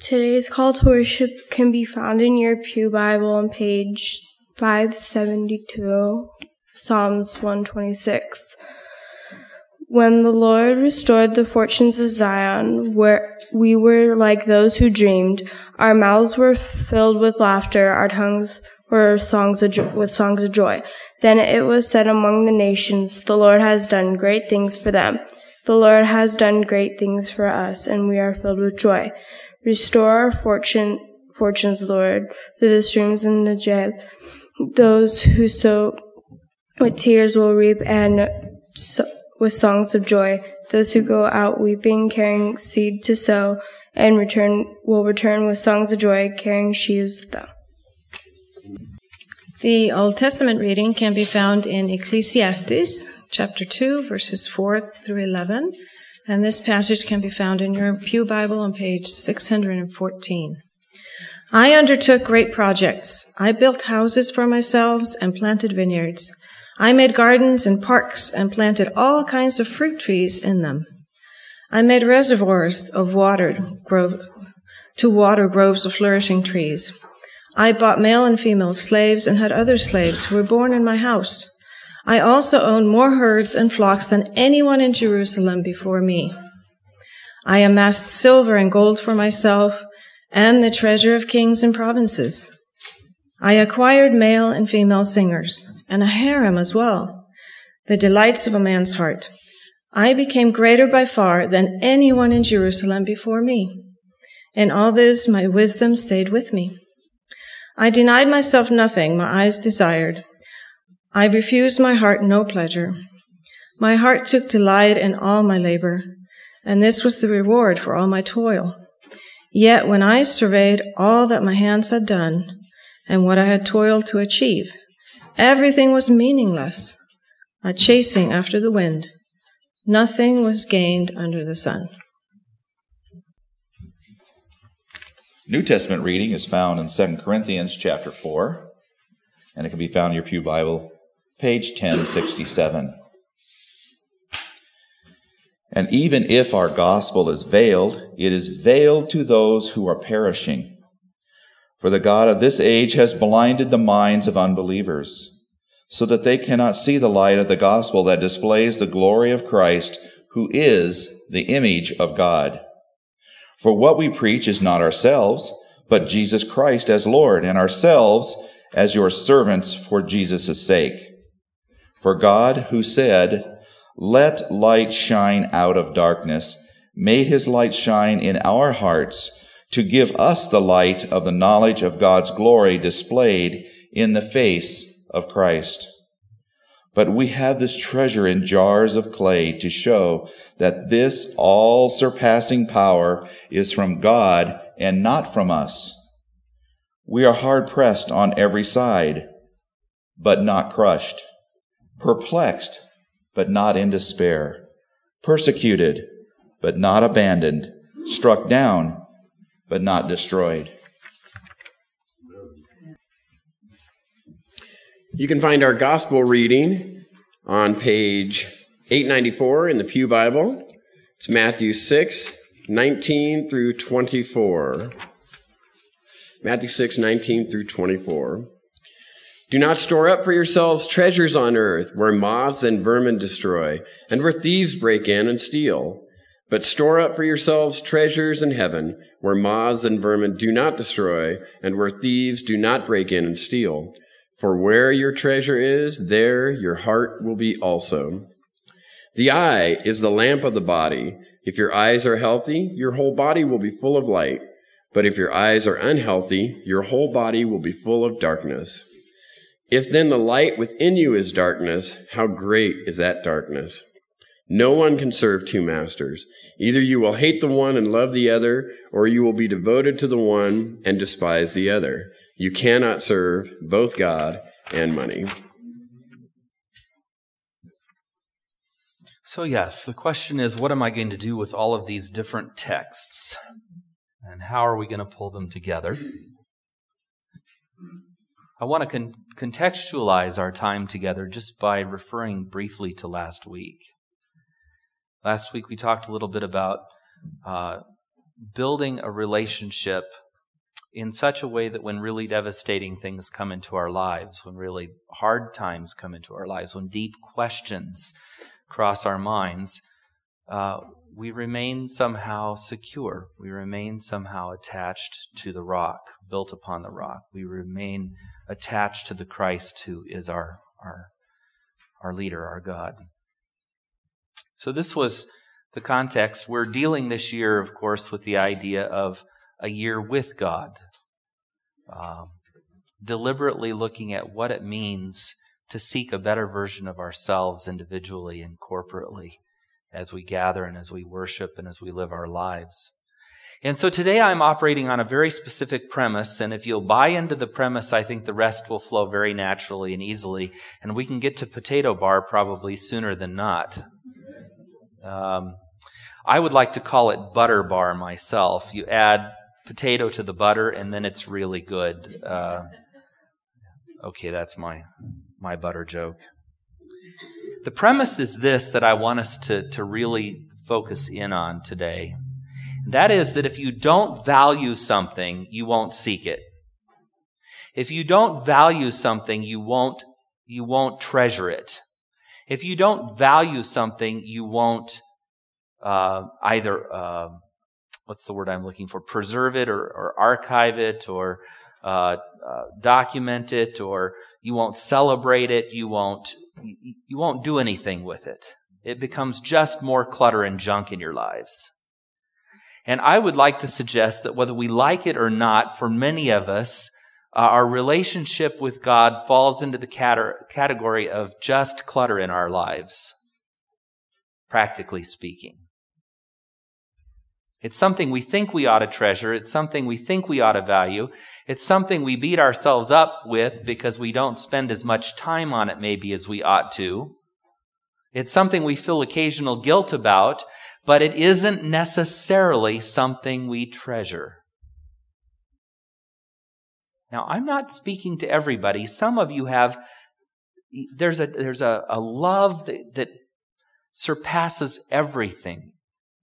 Today's call to worship can be found in your Pew Bible on page 572, Psalms 126. When the Lord restored the fortunes of Zion, where we were like those who dreamed, our mouths were filled with laughter, our tongues were songs jo- with songs of joy. Then it was said among the nations, the Lord has done great things for them. The Lord has done great things for us, and we are filled with joy. Restore our fortune, fortunes, Lord, through the streams in the Negev. Those who sow with tears will reap, and so, with songs of joy. Those who go out weeping, carrying seed to sow, and return will return with songs of joy, carrying sheaves with them. The Old Testament reading can be found in Ecclesiastes chapter 2, verses 4 through 11. And this passage can be found in your Pew Bible on page 614. I undertook great projects. I built houses for myself and planted vineyards. I made gardens and parks and planted all kinds of fruit trees in them. I made reservoirs of water grove, to water groves of flourishing trees. I bought male and female slaves and had other slaves who were born in my house. I also owned more herds and flocks than anyone in Jerusalem before me. I amassed silver and gold for myself and the treasure of kings and provinces. I acquired male and female singers and a harem as well, the delights of a man's heart. I became greater by far than anyone in Jerusalem before me. In all this, my wisdom stayed with me. I denied myself nothing my eyes desired. I refused my heart no pleasure. My heart took delight in all my labor, and this was the reward for all my toil. Yet when I surveyed all that my hands had done, and what I had toiled to achieve, everything was meaningless, a chasing after the wind. Nothing was gained under the sun. New Testament reading is found in 2 Corinthians chapter 4, and it can be found in your Pew Bible page 1067. And even if our gospel is veiled, it is veiled to those who are perishing. For the God of this age has blinded the minds of unbelievers, so that they cannot see the light of the gospel that displays the glory of Christ, who is the image of God. For what we preach is not ourselves, but Jesus Christ as Lord, and ourselves as your servants for Jesus' sake. For God, who said, Let light shine out of darkness, made his light shine in our hearts to give us the light of the knowledge of God's glory displayed in the face of Christ. But we have this treasure in jars of clay to show that this all surpassing power is from God and not from us. We are hard pressed on every side, but not crushed perplexed, but not in despair, persecuted, but not abandoned, struck down, but not destroyed. You can find our gospel reading on page 894 in the Pew Bible. It's Matthew 6, 19 through 24. Matthew 6, 19 through 24. Do not store up for yourselves treasures on earth where moths and vermin destroy and where thieves break in and steal. But store up for yourselves treasures in heaven where moths and vermin do not destroy and where thieves do not break in and steal. For where your treasure is, there your heart will be also. The eye is the lamp of the body. If your eyes are healthy, your whole body will be full of light. But if your eyes are unhealthy, your whole body will be full of darkness. If then the light within you is darkness, how great is that darkness? No one can serve two masters. Either you will hate the one and love the other, or you will be devoted to the one and despise the other. You cannot serve both God and money. So, yes, the question is what am I going to do with all of these different texts? And how are we going to pull them together? I want to con- contextualize our time together just by referring briefly to last week. Last week we talked a little bit about uh, building a relationship in such a way that when really devastating things come into our lives, when really hard times come into our lives, when deep questions cross our minds, uh, we remain somehow secure. We remain somehow attached to the rock, built upon the rock. We remain attached to the Christ who is our, our, our leader, our God. So this was the context. We're dealing this year, of course, with the idea of a year with God. Um, deliberately looking at what it means to seek a better version of ourselves individually and corporately as we gather and as we worship and as we live our lives. And so today I'm operating on a very specific premise, and if you'll buy into the premise, I think the rest will flow very naturally and easily, and we can get to potato bar probably sooner than not. Um, I would like to call it butter bar myself. You add potato to the butter, and then it's really good. Uh, okay, that's my my butter joke. The premise is this that I want us to, to really focus in on today. That is that if you don't value something, you won't seek it. If you don't value something, you won't, you won't treasure it. If you don't value something, you won't uh, either, uh, what's the word I'm looking for, preserve it or, or archive it or uh, uh document it or you won't celebrate it. You won't, you won't do anything with it. It becomes just more clutter and junk in your lives. And I would like to suggest that whether we like it or not, for many of us, uh, our relationship with God falls into the category of just clutter in our lives, practically speaking. It's something we think we ought to treasure. It's something we think we ought to value. It's something we beat ourselves up with because we don't spend as much time on it maybe as we ought to. It's something we feel occasional guilt about, but it isn't necessarily something we treasure. Now, I'm not speaking to everybody. Some of you have, there's a, there's a, a love that, that surpasses everything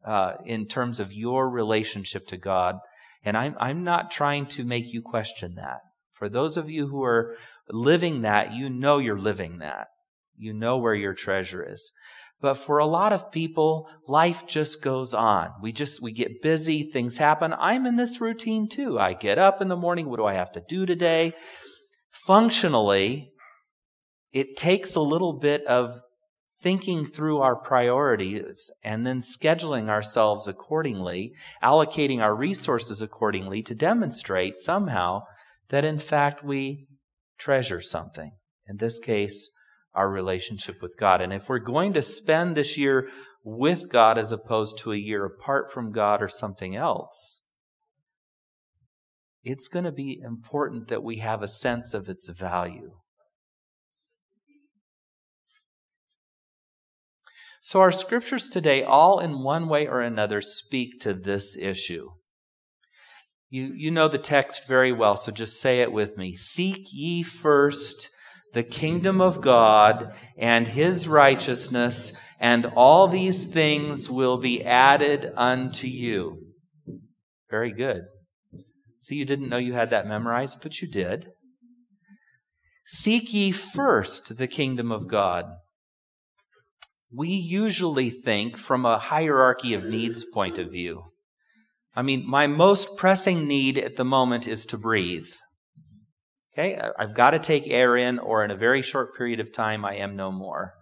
uh, in terms of your relationship to God. And I'm, I'm not trying to make you question that. For those of you who are living that, you know you're living that. You know where your treasure is. But for a lot of people, life just goes on. We just, we get busy, things happen. I'm in this routine too. I get up in the morning. What do I have to do today? Functionally, it takes a little bit of thinking through our priorities and then scheduling ourselves accordingly, allocating our resources accordingly to demonstrate somehow that in fact we treasure something. In this case, our relationship with God. And if we're going to spend this year with God as opposed to a year apart from God or something else, it's going to be important that we have a sense of its value. So, our scriptures today, all in one way or another, speak to this issue. You, you know the text very well, so just say it with me. Seek ye first the kingdom of God and his righteousness, and all these things will be added unto you. Very good. See, you didn't know you had that memorized, but you did. Seek ye first the kingdom of God we usually think from a hierarchy of needs point of view. I mean, my most pressing need at the moment is to breathe. Okay, I've got to take air in, or in a very short period of time, I am no more.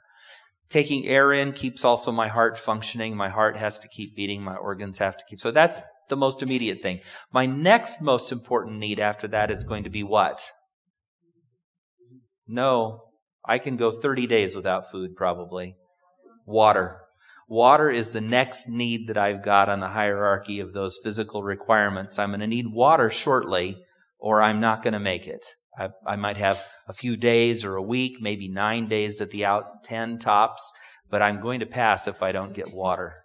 Taking air in keeps also my heart functioning. My heart has to keep beating. My organs have to keep. So that's the most immediate thing. My next most important need after that is going to be what? No, I can go 30 days without food probably. Water. Water is the next need that I've got on the hierarchy of those physical requirements. I'm going to need water shortly, or I'm not going to make it. I, I, might have a few days or a week, maybe nine days at the out, ten tops, but I'm going to pass if I don't get water.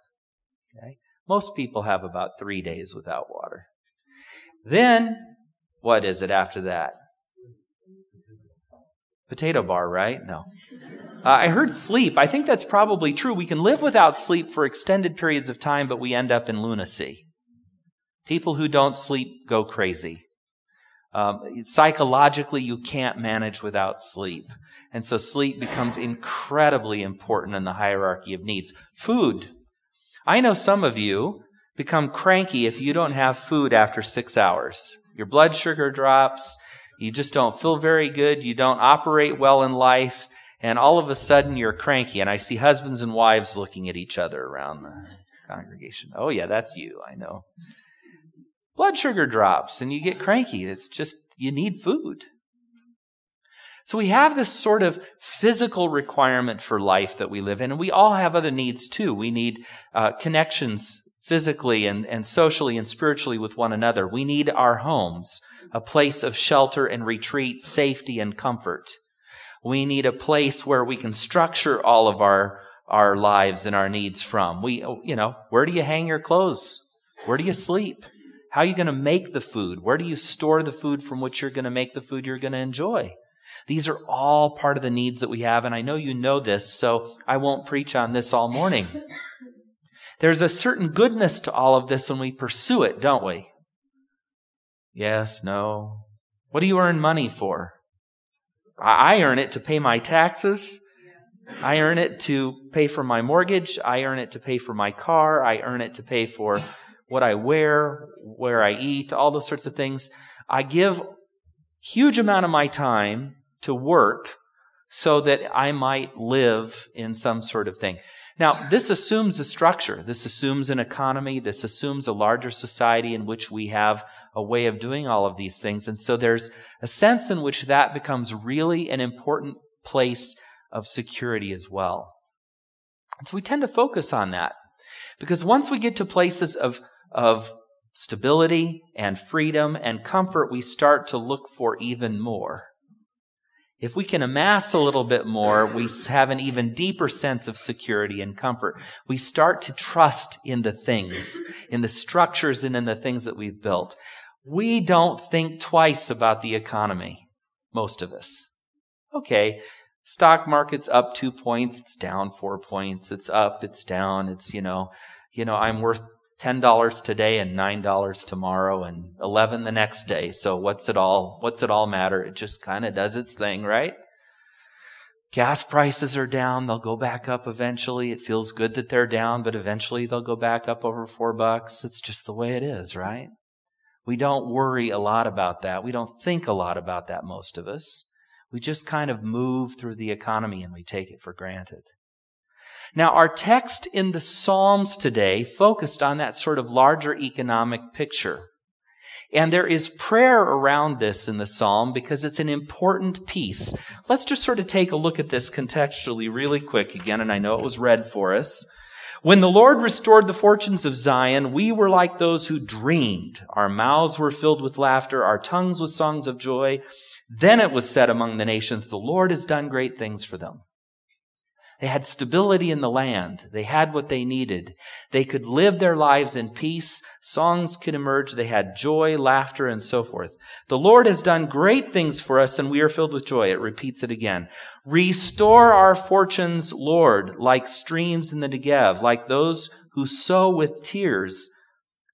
Okay? Most people have about three days without water. Then, what is it after that? Potato bar, right? No. Uh, I heard sleep. I think that's probably true. We can live without sleep for extended periods of time, but we end up in lunacy. People who don't sleep go crazy. Um, psychologically, you can't manage without sleep. And so sleep becomes incredibly important in the hierarchy of needs. Food. I know some of you become cranky if you don't have food after six hours. Your blood sugar drops. You just don't feel very good. You don't operate well in life. And all of a sudden you're cranky. And I see husbands and wives looking at each other around the congregation. Oh yeah, that's you. I know. Blood sugar drops and you get cranky. It's just, you need food. So we have this sort of physical requirement for life that we live in, and we all have other needs too. We need uh, connections physically and, and socially and spiritually with one another. We need our homes, a place of shelter and retreat, safety and comfort. We need a place where we can structure all of our, our lives and our needs from. We, you know, where do you hang your clothes? Where do you sleep? How are you going to make the food? Where do you store the food from which you're going to make the food you're going to enjoy? These are all part of the needs that we have, and I know you know this, so I won't preach on this all morning. There's a certain goodness to all of this when we pursue it, don't we? Yes, no. What do you earn money for? I earn it to pay my taxes. I earn it to pay for my mortgage. I earn it to pay for my car. I earn it to pay for what I wear, where I eat, all those sorts of things. I give huge amount of my time to work so that I might live in some sort of thing. Now, this assumes a structure. This assumes an economy. This assumes a larger society in which we have a way of doing all of these things. And so there's a sense in which that becomes really an important place of security as well. And so we tend to focus on that because once we get to places of, of stability and freedom and comfort, we start to look for even more. If we can amass a little bit more, we have an even deeper sense of security and comfort. We start to trust in the things, in the structures and in the things that we've built. We don't think twice about the economy, most of us. Okay, stock market's up two points, it's down four points, it's up, it's down, it's, you know, you know, I'm worth $10 today and $9 tomorrow and 11 the next day. So what's it all, what's it all matter? It just kind of does its thing, right? Gas prices are down. They'll go back up eventually. It feels good that they're down, but eventually they'll go back up over four bucks. It's just the way it is, right? We don't worry a lot about that. We don't think a lot about that, most of us. We just kind of move through the economy and we take it for granted. Now, our text in the Psalms today focused on that sort of larger economic picture. And there is prayer around this in the psalm because it's an important piece. Let's just sort of take a look at this contextually really quick again, and I know it was read for us. When the Lord restored the fortunes of Zion, we were like those who dreamed. Our mouths were filled with laughter, our tongues with songs of joy. Then it was said among the nations, the Lord has done great things for them. They had stability in the land. They had what they needed. They could live their lives in peace. Songs could emerge. They had joy, laughter, and so forth. The Lord has done great things for us and we are filled with joy. It repeats it again. Restore our fortunes, Lord, like streams in the Negev, like those who sow with tears.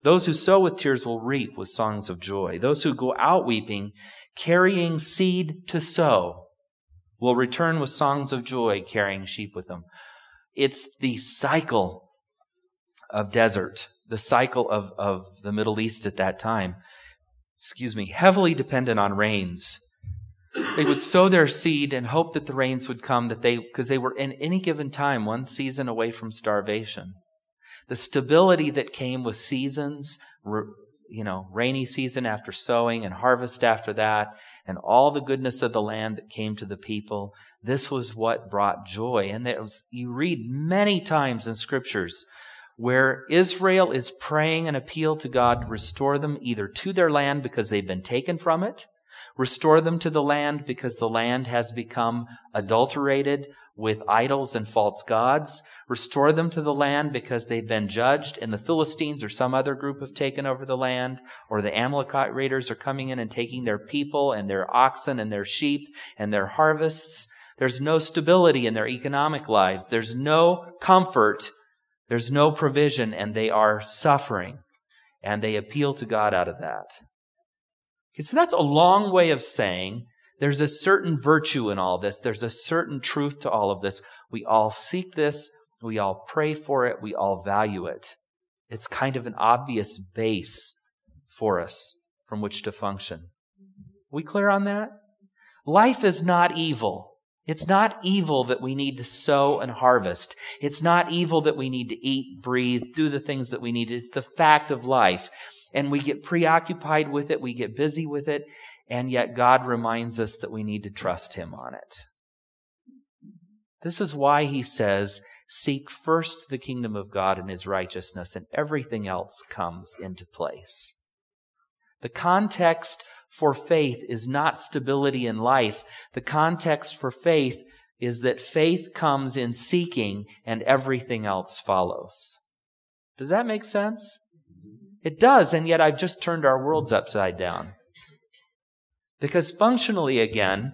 Those who sow with tears will reap with songs of joy. Those who go out weeping, carrying seed to sow will return with songs of joy, carrying sheep with them. It's the cycle of desert, the cycle of, of the Middle East at that time. Excuse me, heavily dependent on rains. They would sow their seed and hope that the rains would come, that they, because they were in any given time one season away from starvation. The stability that came with seasons, you know, rainy season after sowing and harvest after that, and all the goodness of the land that came to the people. This was what brought joy. And there was, you read many times in scriptures where Israel is praying an appeal to God to restore them either to their land because they've been taken from it, restore them to the land because the land has become adulterated with idols and false gods, restore them to the land because they've been judged and the Philistines or some other group have taken over the land, or the Amalekite raiders are coming in and taking their people and their oxen and their sheep and their harvests. There's no stability in their economic lives. There's no comfort. There's no provision and they are suffering. and they appeal to God out of that. Okay, so that's a long way of saying there's a certain virtue in all this. There's a certain truth to all of this. We all seek this. We all pray for it. We all value it. It's kind of an obvious base for us from which to function. We clear on that? Life is not evil. It's not evil that we need to sow and harvest. It's not evil that we need to eat, breathe, do the things that we need. It's the fact of life. And we get preoccupied with it. We get busy with it. And yet God reminds us that we need to trust Him on it. This is why He says, seek first the kingdom of God and His righteousness and everything else comes into place. The context for faith is not stability in life. The context for faith is that faith comes in seeking and everything else follows. Does that make sense? Mm-hmm. It does, and yet I've just turned our worlds upside down. Because functionally, again,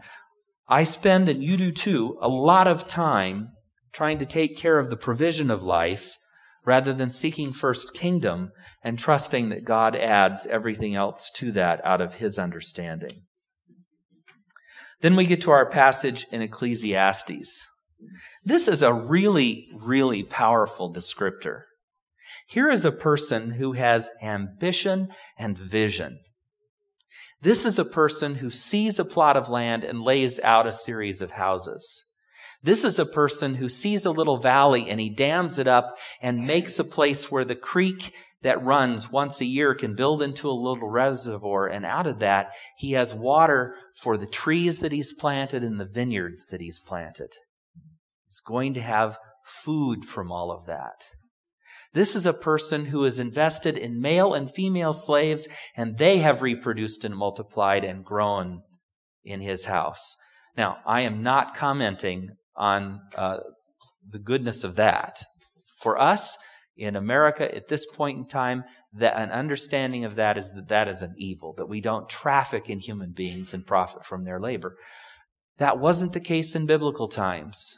I spend, and you do too, a lot of time trying to take care of the provision of life rather than seeking first kingdom and trusting that God adds everything else to that out of his understanding. Then we get to our passage in Ecclesiastes. This is a really, really powerful descriptor. Here is a person who has ambition and vision. This is a person who sees a plot of land and lays out a series of houses. This is a person who sees a little valley and he dams it up and makes a place where the creek that runs once a year can build into a little reservoir. And out of that, he has water for the trees that he's planted and the vineyards that he's planted. He's going to have food from all of that. This is a person who is invested in male and female slaves, and they have reproduced and multiplied and grown in his house. Now, I am not commenting on uh, the goodness of that. For us in America at this point in time, that an understanding of that is that that is an evil, that we don't traffic in human beings and profit from their labor. That wasn't the case in biblical times.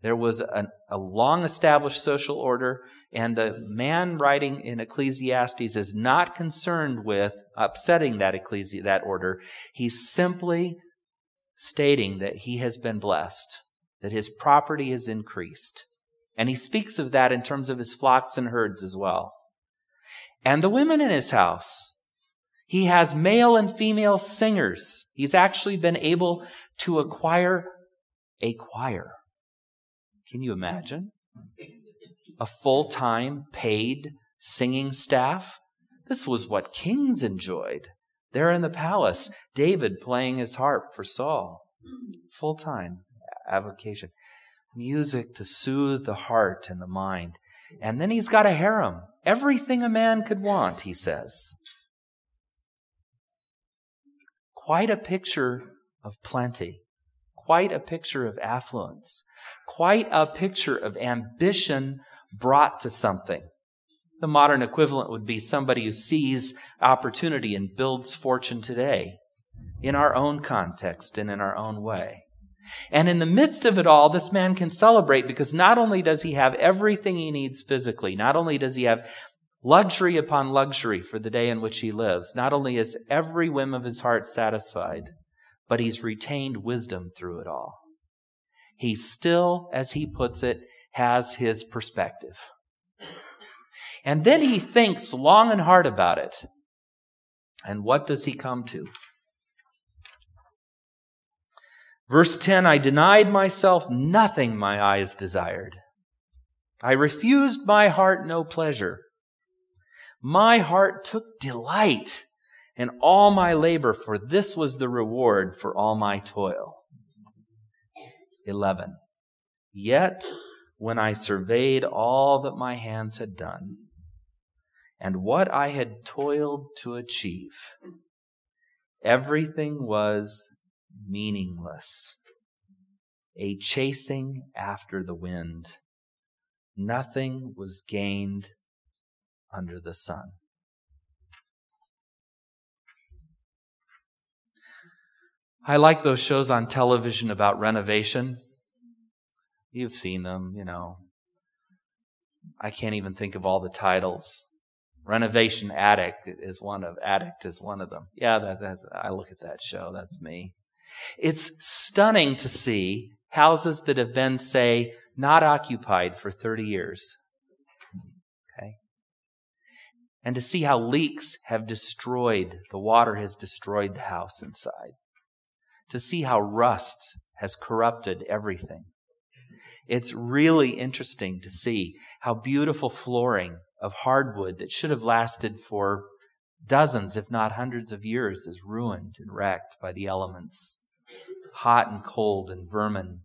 There was an, a long established social order, and the man writing in Ecclesiastes is not concerned with upsetting that ecclesi- that order. He's simply stating that he has been blessed that his property is increased. And he speaks of that in terms of his flocks and herds as well. And the women in his house. He has male and female singers. He's actually been able to acquire a choir. Can you imagine? A full time paid singing staff? This was what kings enjoyed. There in the palace, David playing his harp for Saul. Full time avocation. Music to soothe the heart and the mind. And then he's got a harem. Everything a man could want, he says. Quite a picture of plenty. Quite a picture of affluence. Quite a picture of ambition brought to something. The modern equivalent would be somebody who sees opportunity and builds fortune today in our own context and in our own way. And in the midst of it all, this man can celebrate because not only does he have everything he needs physically, not only does he have luxury upon luxury for the day in which he lives, not only is every whim of his heart satisfied, but he's retained wisdom through it all. He still, as he puts it, has his perspective. And then he thinks long and hard about it. And what does he come to? Verse 10 I denied myself nothing my eyes desired. I refused my heart no pleasure. My heart took delight in all my labor, for this was the reward for all my toil. 11. Yet when I surveyed all that my hands had done, and what I had toiled to achieve, everything was meaningless, a chasing after the wind. Nothing was gained under the sun. I like those shows on television about renovation. You've seen them, you know. I can't even think of all the titles. Renovation Addict is one of Addict is one of them. Yeah, that, that I look at that show. That's me. It's stunning to see houses that have been, say, not occupied for 30 years. Okay. And to see how leaks have destroyed, the water has destroyed the house inside. To see how rust has corrupted everything. It's really interesting to see how beautiful flooring of hardwood that should have lasted for dozens, if not hundreds of years, is ruined and wrecked by the elements. Hot and cold and vermin.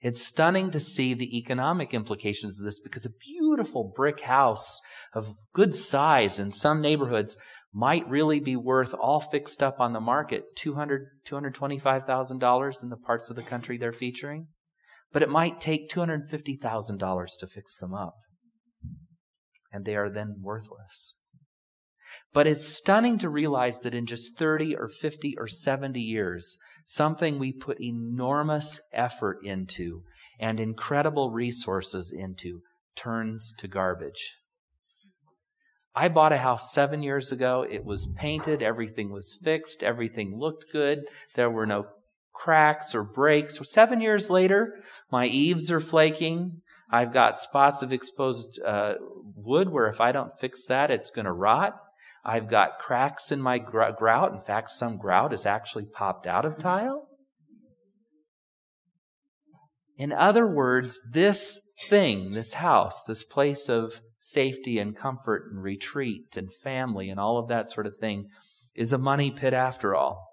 It's stunning to see the economic implications of this because a beautiful brick house of good size in some neighborhoods might really be worth all fixed up on the market $200, $225,000 in the parts of the country they're featuring. But it might take $250,000 to fix them up and they are then worthless. But it's stunning to realize that in just 30 or 50 or 70 years, something we put enormous effort into and incredible resources into turns to garbage. I bought a house seven years ago. It was painted. Everything was fixed. Everything looked good. There were no cracks or breaks. Seven years later, my eaves are flaking. I've got spots of exposed uh, wood where if I don't fix that, it's going to rot. I've got cracks in my gr- grout. In fact, some grout has actually popped out of tile. In other words, this thing, this house, this place of safety and comfort and retreat and family and all of that sort of thing is a money pit after all.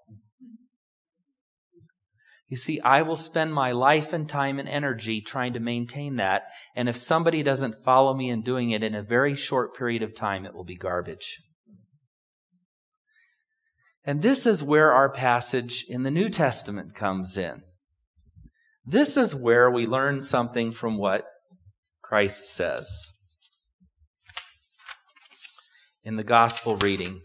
You see, I will spend my life and time and energy trying to maintain that. And if somebody doesn't follow me in doing it in a very short period of time, it will be garbage. And this is where our passage in the New Testament comes in. This is where we learn something from what Christ says in the gospel reading.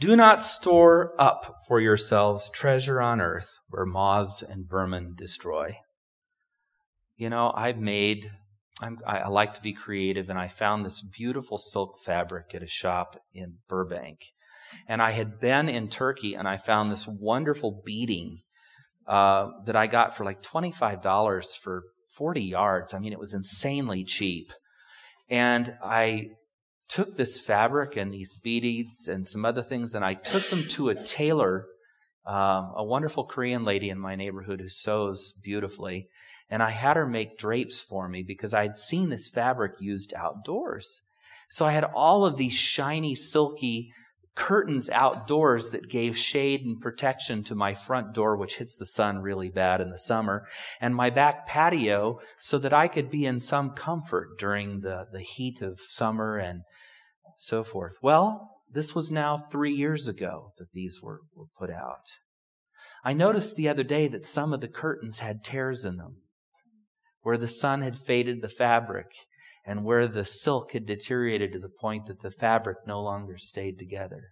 Do not store up for yourselves treasure on earth where moths and vermin destroy. You know, I've made, I'm, i like to be creative, and I found this beautiful silk fabric at a shop in Burbank. And I had been in Turkey and I found this wonderful beading uh, that I got for like $25 for 40 yards. I mean, it was insanely cheap. And I took this fabric and these beads and some other things, and I took them to a tailor, um, a wonderful Korean lady in my neighborhood who sews beautifully. And I had her make drapes for me because I'd seen this fabric used outdoors. So I had all of these shiny, silky curtains outdoors that gave shade and protection to my front door, which hits the sun really bad in the summer, and my back patio so that I could be in some comfort during the, the heat of summer and so forth. Well, this was now three years ago that these were, were put out. I noticed the other day that some of the curtains had tears in them, where the sun had faded the fabric and where the silk had deteriorated to the point that the fabric no longer stayed together.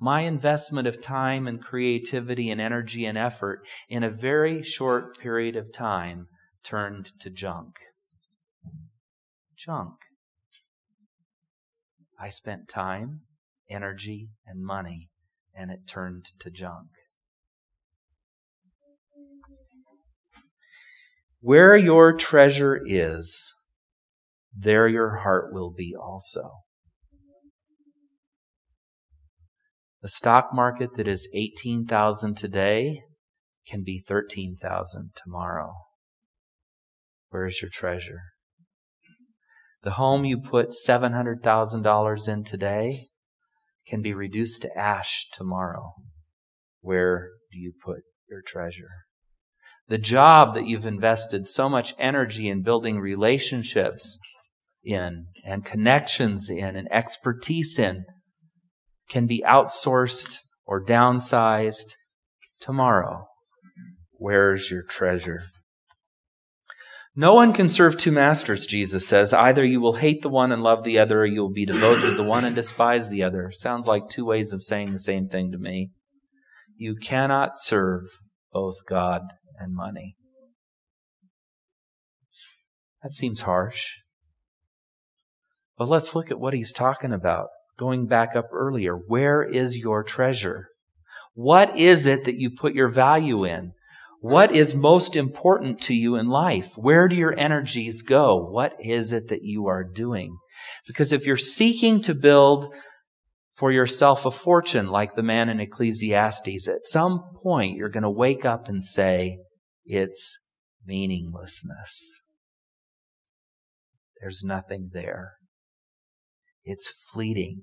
My investment of time and creativity and energy and effort in a very short period of time turned to junk. Junk. I spent time, energy, and money, and it turned to junk. Where your treasure is, there your heart will be also. The stock market that is 18,000 today can be 13,000 tomorrow. Where is your treasure? The home you put $700,000 in today can be reduced to ash tomorrow. Where do you put your treasure? The job that you've invested so much energy in building relationships in and connections in and expertise in can be outsourced or downsized tomorrow. Where's your treasure? No one can serve two masters, Jesus says. Either you will hate the one and love the other, or you will be devoted to the one and despise the other. Sounds like two ways of saying the same thing to me. You cannot serve both God and money. That seems harsh. But let's look at what he's talking about. Going back up earlier, where is your treasure? What is it that you put your value in? What is most important to you in life? Where do your energies go? What is it that you are doing? Because if you're seeking to build for yourself a fortune like the man in Ecclesiastes, at some point you're going to wake up and say, it's meaninglessness. There's nothing there. It's fleeting.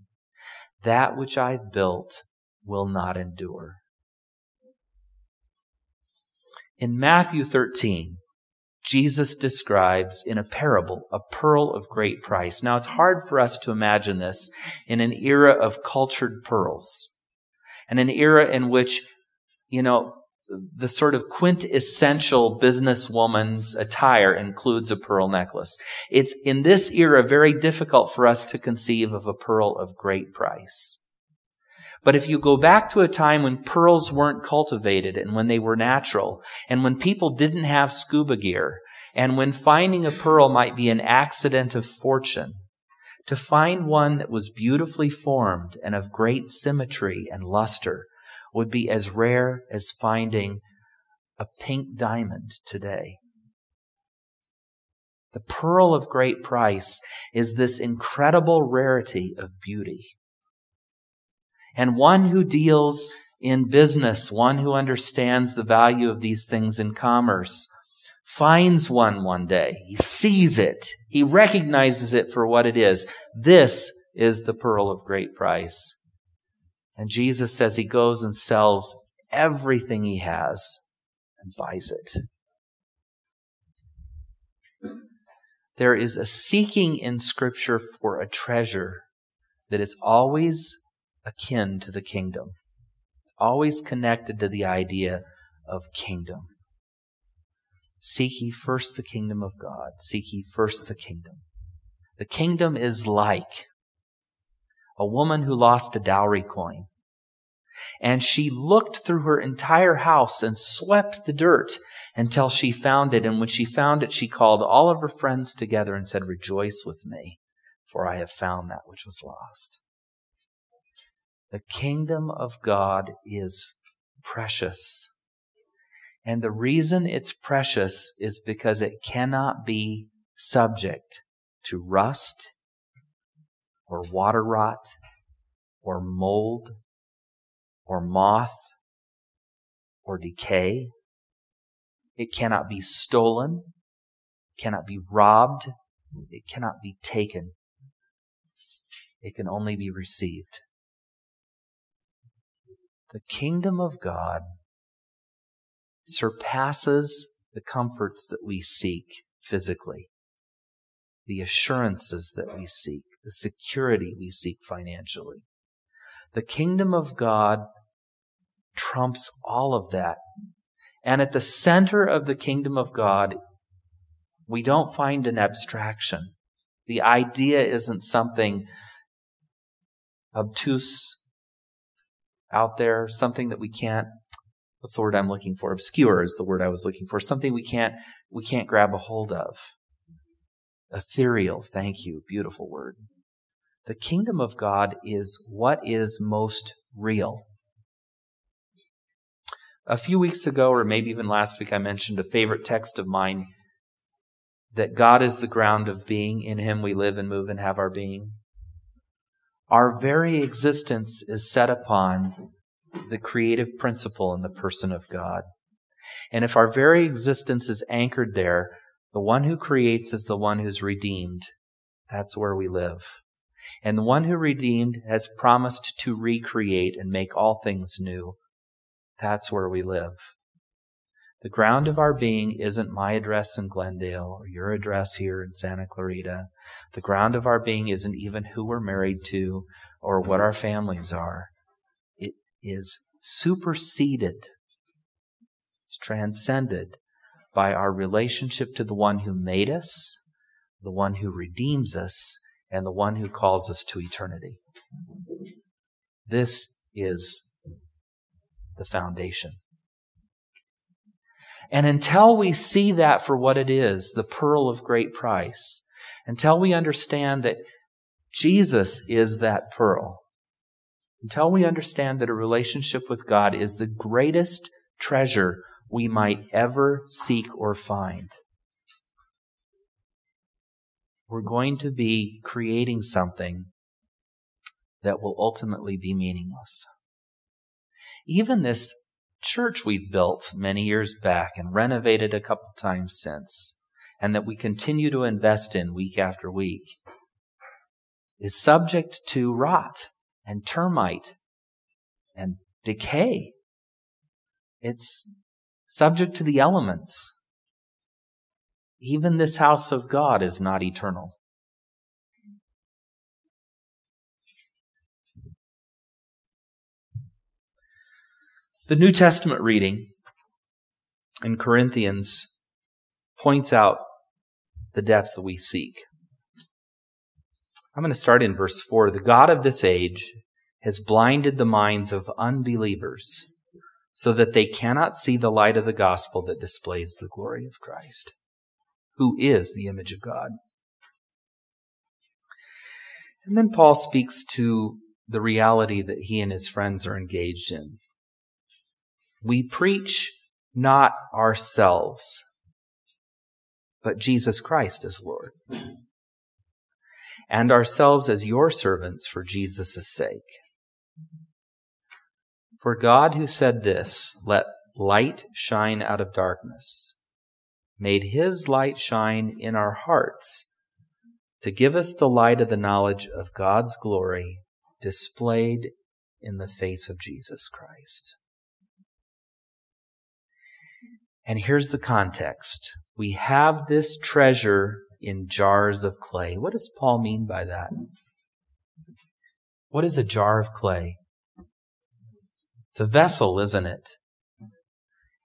That which I've built will not endure. In Matthew 13, Jesus describes in a parable a pearl of great price. Now it's hard for us to imagine this in an era of cultured pearls and an era in which, you know, the sort of quintessential businesswoman's attire includes a pearl necklace. It's in this era very difficult for us to conceive of a pearl of great price. But if you go back to a time when pearls weren't cultivated and when they were natural and when people didn't have scuba gear and when finding a pearl might be an accident of fortune, to find one that was beautifully formed and of great symmetry and luster would be as rare as finding a pink diamond today. The pearl of great price is this incredible rarity of beauty. And one who deals in business, one who understands the value of these things in commerce, finds one one day. He sees it. He recognizes it for what it is. This is the pearl of great price. And Jesus says he goes and sells everything he has and buys it. There is a seeking in Scripture for a treasure that is always akin to the kingdom. It's always connected to the idea of kingdom. Seek ye first the kingdom of God. Seek ye first the kingdom. The kingdom is like a woman who lost a dowry coin. And she looked through her entire house and swept the dirt until she found it. And when she found it, she called all of her friends together and said, Rejoice with me, for I have found that which was lost. The kingdom of God is precious. And the reason it's precious is because it cannot be subject to rust or water rot or mold or moth or decay. It cannot be stolen, cannot be robbed, it cannot be taken. It can only be received. The kingdom of God surpasses the comforts that we seek physically the assurances that we seek, the security we seek financially. The kingdom of God trumps all of that. And at the center of the kingdom of God, we don't find an abstraction. The idea isn't something obtuse out there, something that we can't what's the word I'm looking for? Obscure is the word I was looking for. Something we can't we can't grab a hold of. Ethereal, thank you, beautiful word. The kingdom of God is what is most real. A few weeks ago, or maybe even last week, I mentioned a favorite text of mine that God is the ground of being. In Him we live and move and have our being. Our very existence is set upon the creative principle in the person of God. And if our very existence is anchored there, the one who creates is the one who's redeemed. That's where we live. And the one who redeemed has promised to recreate and make all things new. That's where we live. The ground of our being isn't my address in Glendale or your address here in Santa Clarita. The ground of our being isn't even who we're married to or what our families are. It is superseded. It's transcended by our relationship to the one who made us, the one who redeems us, and the one who calls us to eternity. This is the foundation. And until we see that for what it is, the pearl of great price, until we understand that Jesus is that pearl. Until we understand that a relationship with God is the greatest treasure we might ever seek or find, we're going to be creating something that will ultimately be meaningless. Even this church we built many years back and renovated a couple times since, and that we continue to invest in week after week, is subject to rot and termite and decay. It's subject to the elements. Even this house of God is not eternal. The New Testament reading in Corinthians points out the depth we seek. I'm going to start in verse 4. The God of this age has blinded the minds of unbelievers so that they cannot see the light of the gospel that displays the glory of Christ, who is the image of God. And then Paul speaks to the reality that he and his friends are engaged in. We preach not ourselves, but Jesus Christ as Lord, and ourselves as your servants for Jesus' sake. For God, who said this, let light shine out of darkness, made his light shine in our hearts to give us the light of the knowledge of God's glory displayed in the face of Jesus Christ. And here's the context. We have this treasure in jars of clay. What does Paul mean by that? What is a jar of clay? A vessel, isn't it?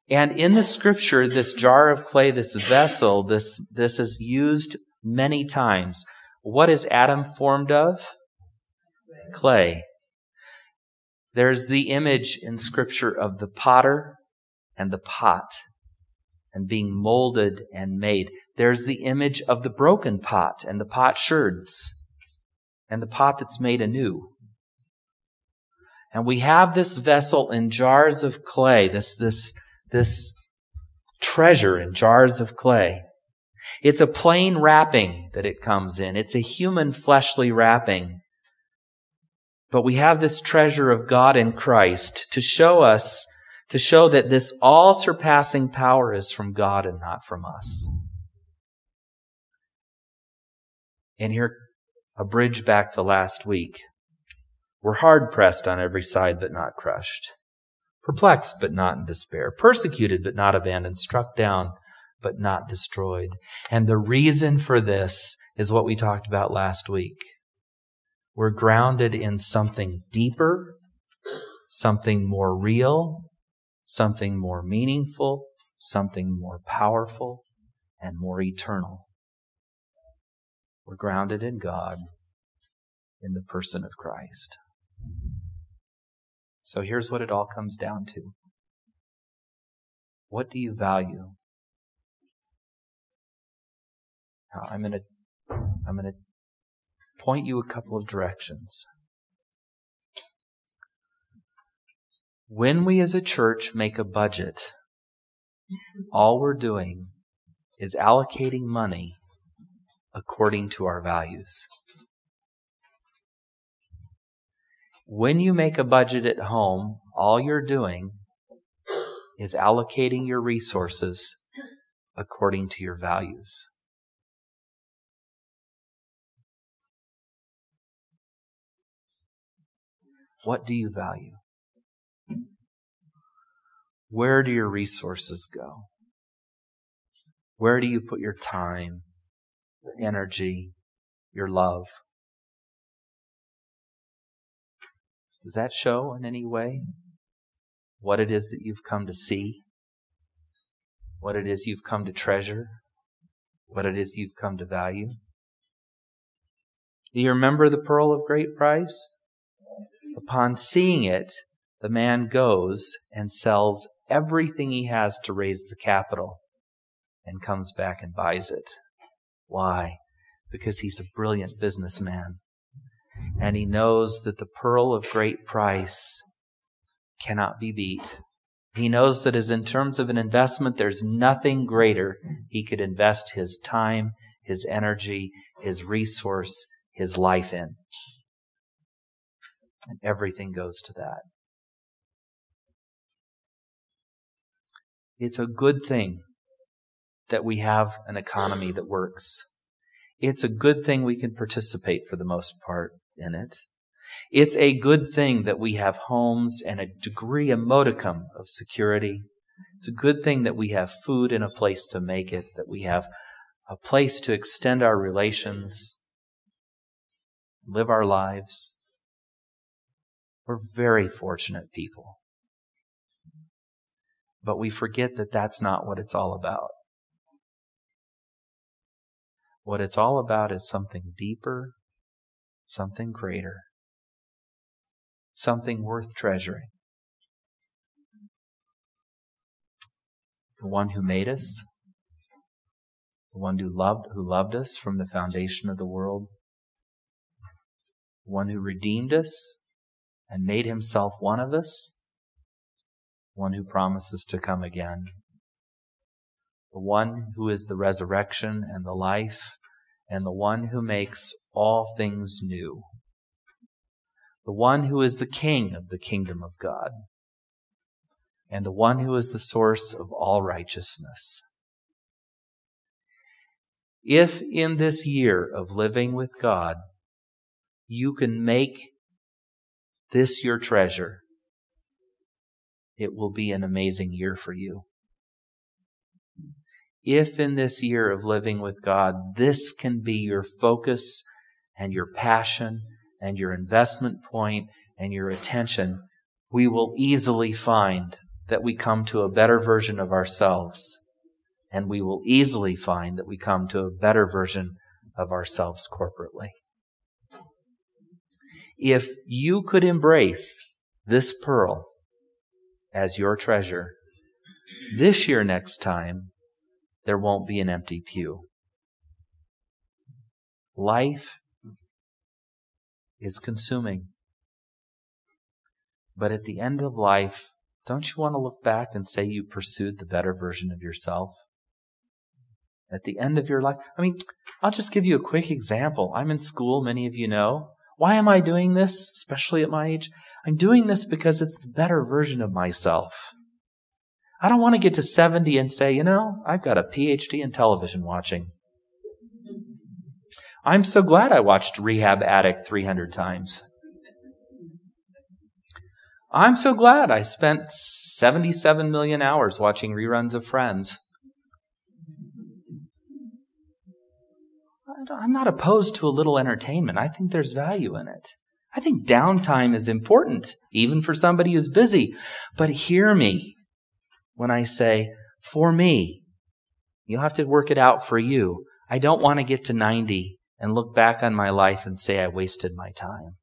And in the scripture, this jar of clay, this vessel, this, this is used many times. What is Adam formed of? Clay. There's the image in scripture of the potter and the pot and being molded and made. There's the image of the broken pot and the pot potsherds and the pot that's made anew. And we have this vessel in jars of clay, this, this, this treasure in jars of clay. It's a plain wrapping that it comes in. It's a human fleshly wrapping. But we have this treasure of God in Christ to show us to show that this all surpassing power is from God and not from us. And here, a bridge back to last week. We're hard pressed on every side, but not crushed. Perplexed, but not in despair. Persecuted, but not abandoned. Struck down, but not destroyed. And the reason for this is what we talked about last week. We're grounded in something deeper, something more real, something more meaningful, something more powerful, and more eternal. We're grounded in God, in the person of Christ. So here's what it all comes down to. What do you value? Now, I'm going to I'm going to point you a couple of directions. When we as a church make a budget, all we're doing is allocating money according to our values. When you make a budget at home, all you're doing is allocating your resources according to your values. What do you value? Where do your resources go? Where do you put your time, your energy, your love? Does that show in any way what it is that you've come to see? What it is you've come to treasure? What it is you've come to value? Do you remember the pearl of great price? Upon seeing it, the man goes and sells everything he has to raise the capital and comes back and buys it. Why? Because he's a brilliant businessman and he knows that the pearl of great price cannot be beat. He knows that as in terms of an investment, there's nothing greater he could invest his time, his energy, his resource, his life in. And everything goes to that. It's a good thing that we have an economy that works. It's a good thing we can participate for the most part in it. It's a good thing that we have homes and a degree, a modicum of security. It's a good thing that we have food and a place to make it, that we have a place to extend our relations, live our lives. We're very fortunate people. But we forget that that's not what it's all about. What it's all about is something deeper, something greater, something worth treasuring. The one who made us, the one who loved, who loved us from the foundation of the world, the one who redeemed us and made himself one of us, one who promises to come again, the one who is the resurrection and the life, and the one who makes all things new, the one who is the king of the kingdom of God, and the one who is the source of all righteousness. If in this year of living with God, you can make this your treasure, it will be an amazing year for you. If in this year of living with God, this can be your focus and your passion and your investment point and your attention, we will easily find that we come to a better version of ourselves and we will easily find that we come to a better version of ourselves corporately. If you could embrace this pearl as your treasure, this year next time, there won't be an empty pew. Life is consuming. But at the end of life, don't you want to look back and say you pursued the better version of yourself? at the end of your life. I mean, I'll just give you a quick example. I'm in school, many of you know. Why am I doing this, especially at my age? I'm doing this because it's the better version of myself. I don't want to get to 70 and say, you know, I've got a PhD in television watching. I'm so glad I watched Rehab Addict 300 times. I'm so glad I spent 77 million hours watching reruns of Friends. I'm not opposed to a little entertainment. I think there's value in it. I think downtime is important, even for somebody who's busy. But hear me when I say, for me, you'll have to work it out for you. I don't want to get to 90 and look back on my life and say I wasted my time.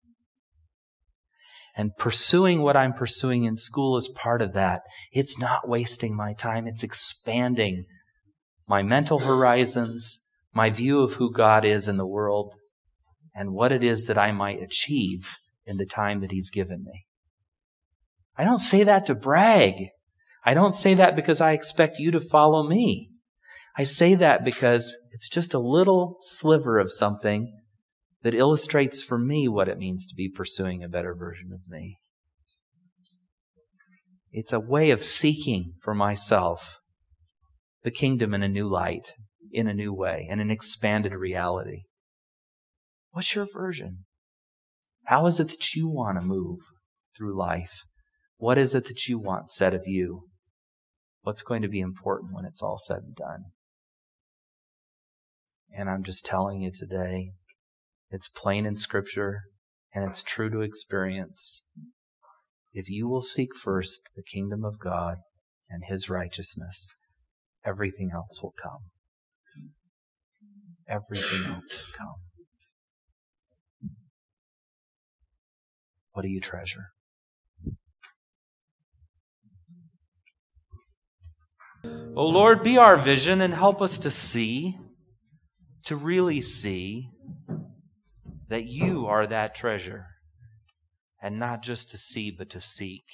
And pursuing what I'm pursuing in school is part of that. It's not wasting my time. It's expanding my mental horizons, my view of who God is in the world and what it is that I might achieve in the time that He's given me. I don't say that to brag. I don't say that because I expect you to follow me. I say that because it's just a little sliver of something that illustrates for me what it means to be pursuing a better version of me. It's a way of seeking for myself the kingdom in a new light in a new way, in an expanded reality. What's your version? How is it that you want to move through life? What is it that you want said of you? What's going to be important when it's all said and done? And I'm just telling you today, it's plain in Scripture and it's true to experience. If you will seek first the kingdom of God and His righteousness, everything else will come everything else will come. What do you treasure? Oh Lord, be our vision and help us to see, to really see that you are that treasure, and not just to see, but to seek.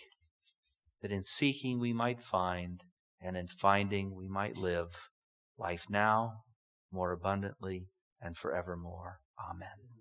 That in seeking we might find, and in finding we might live life now, more abundantly, and forevermore. Amen.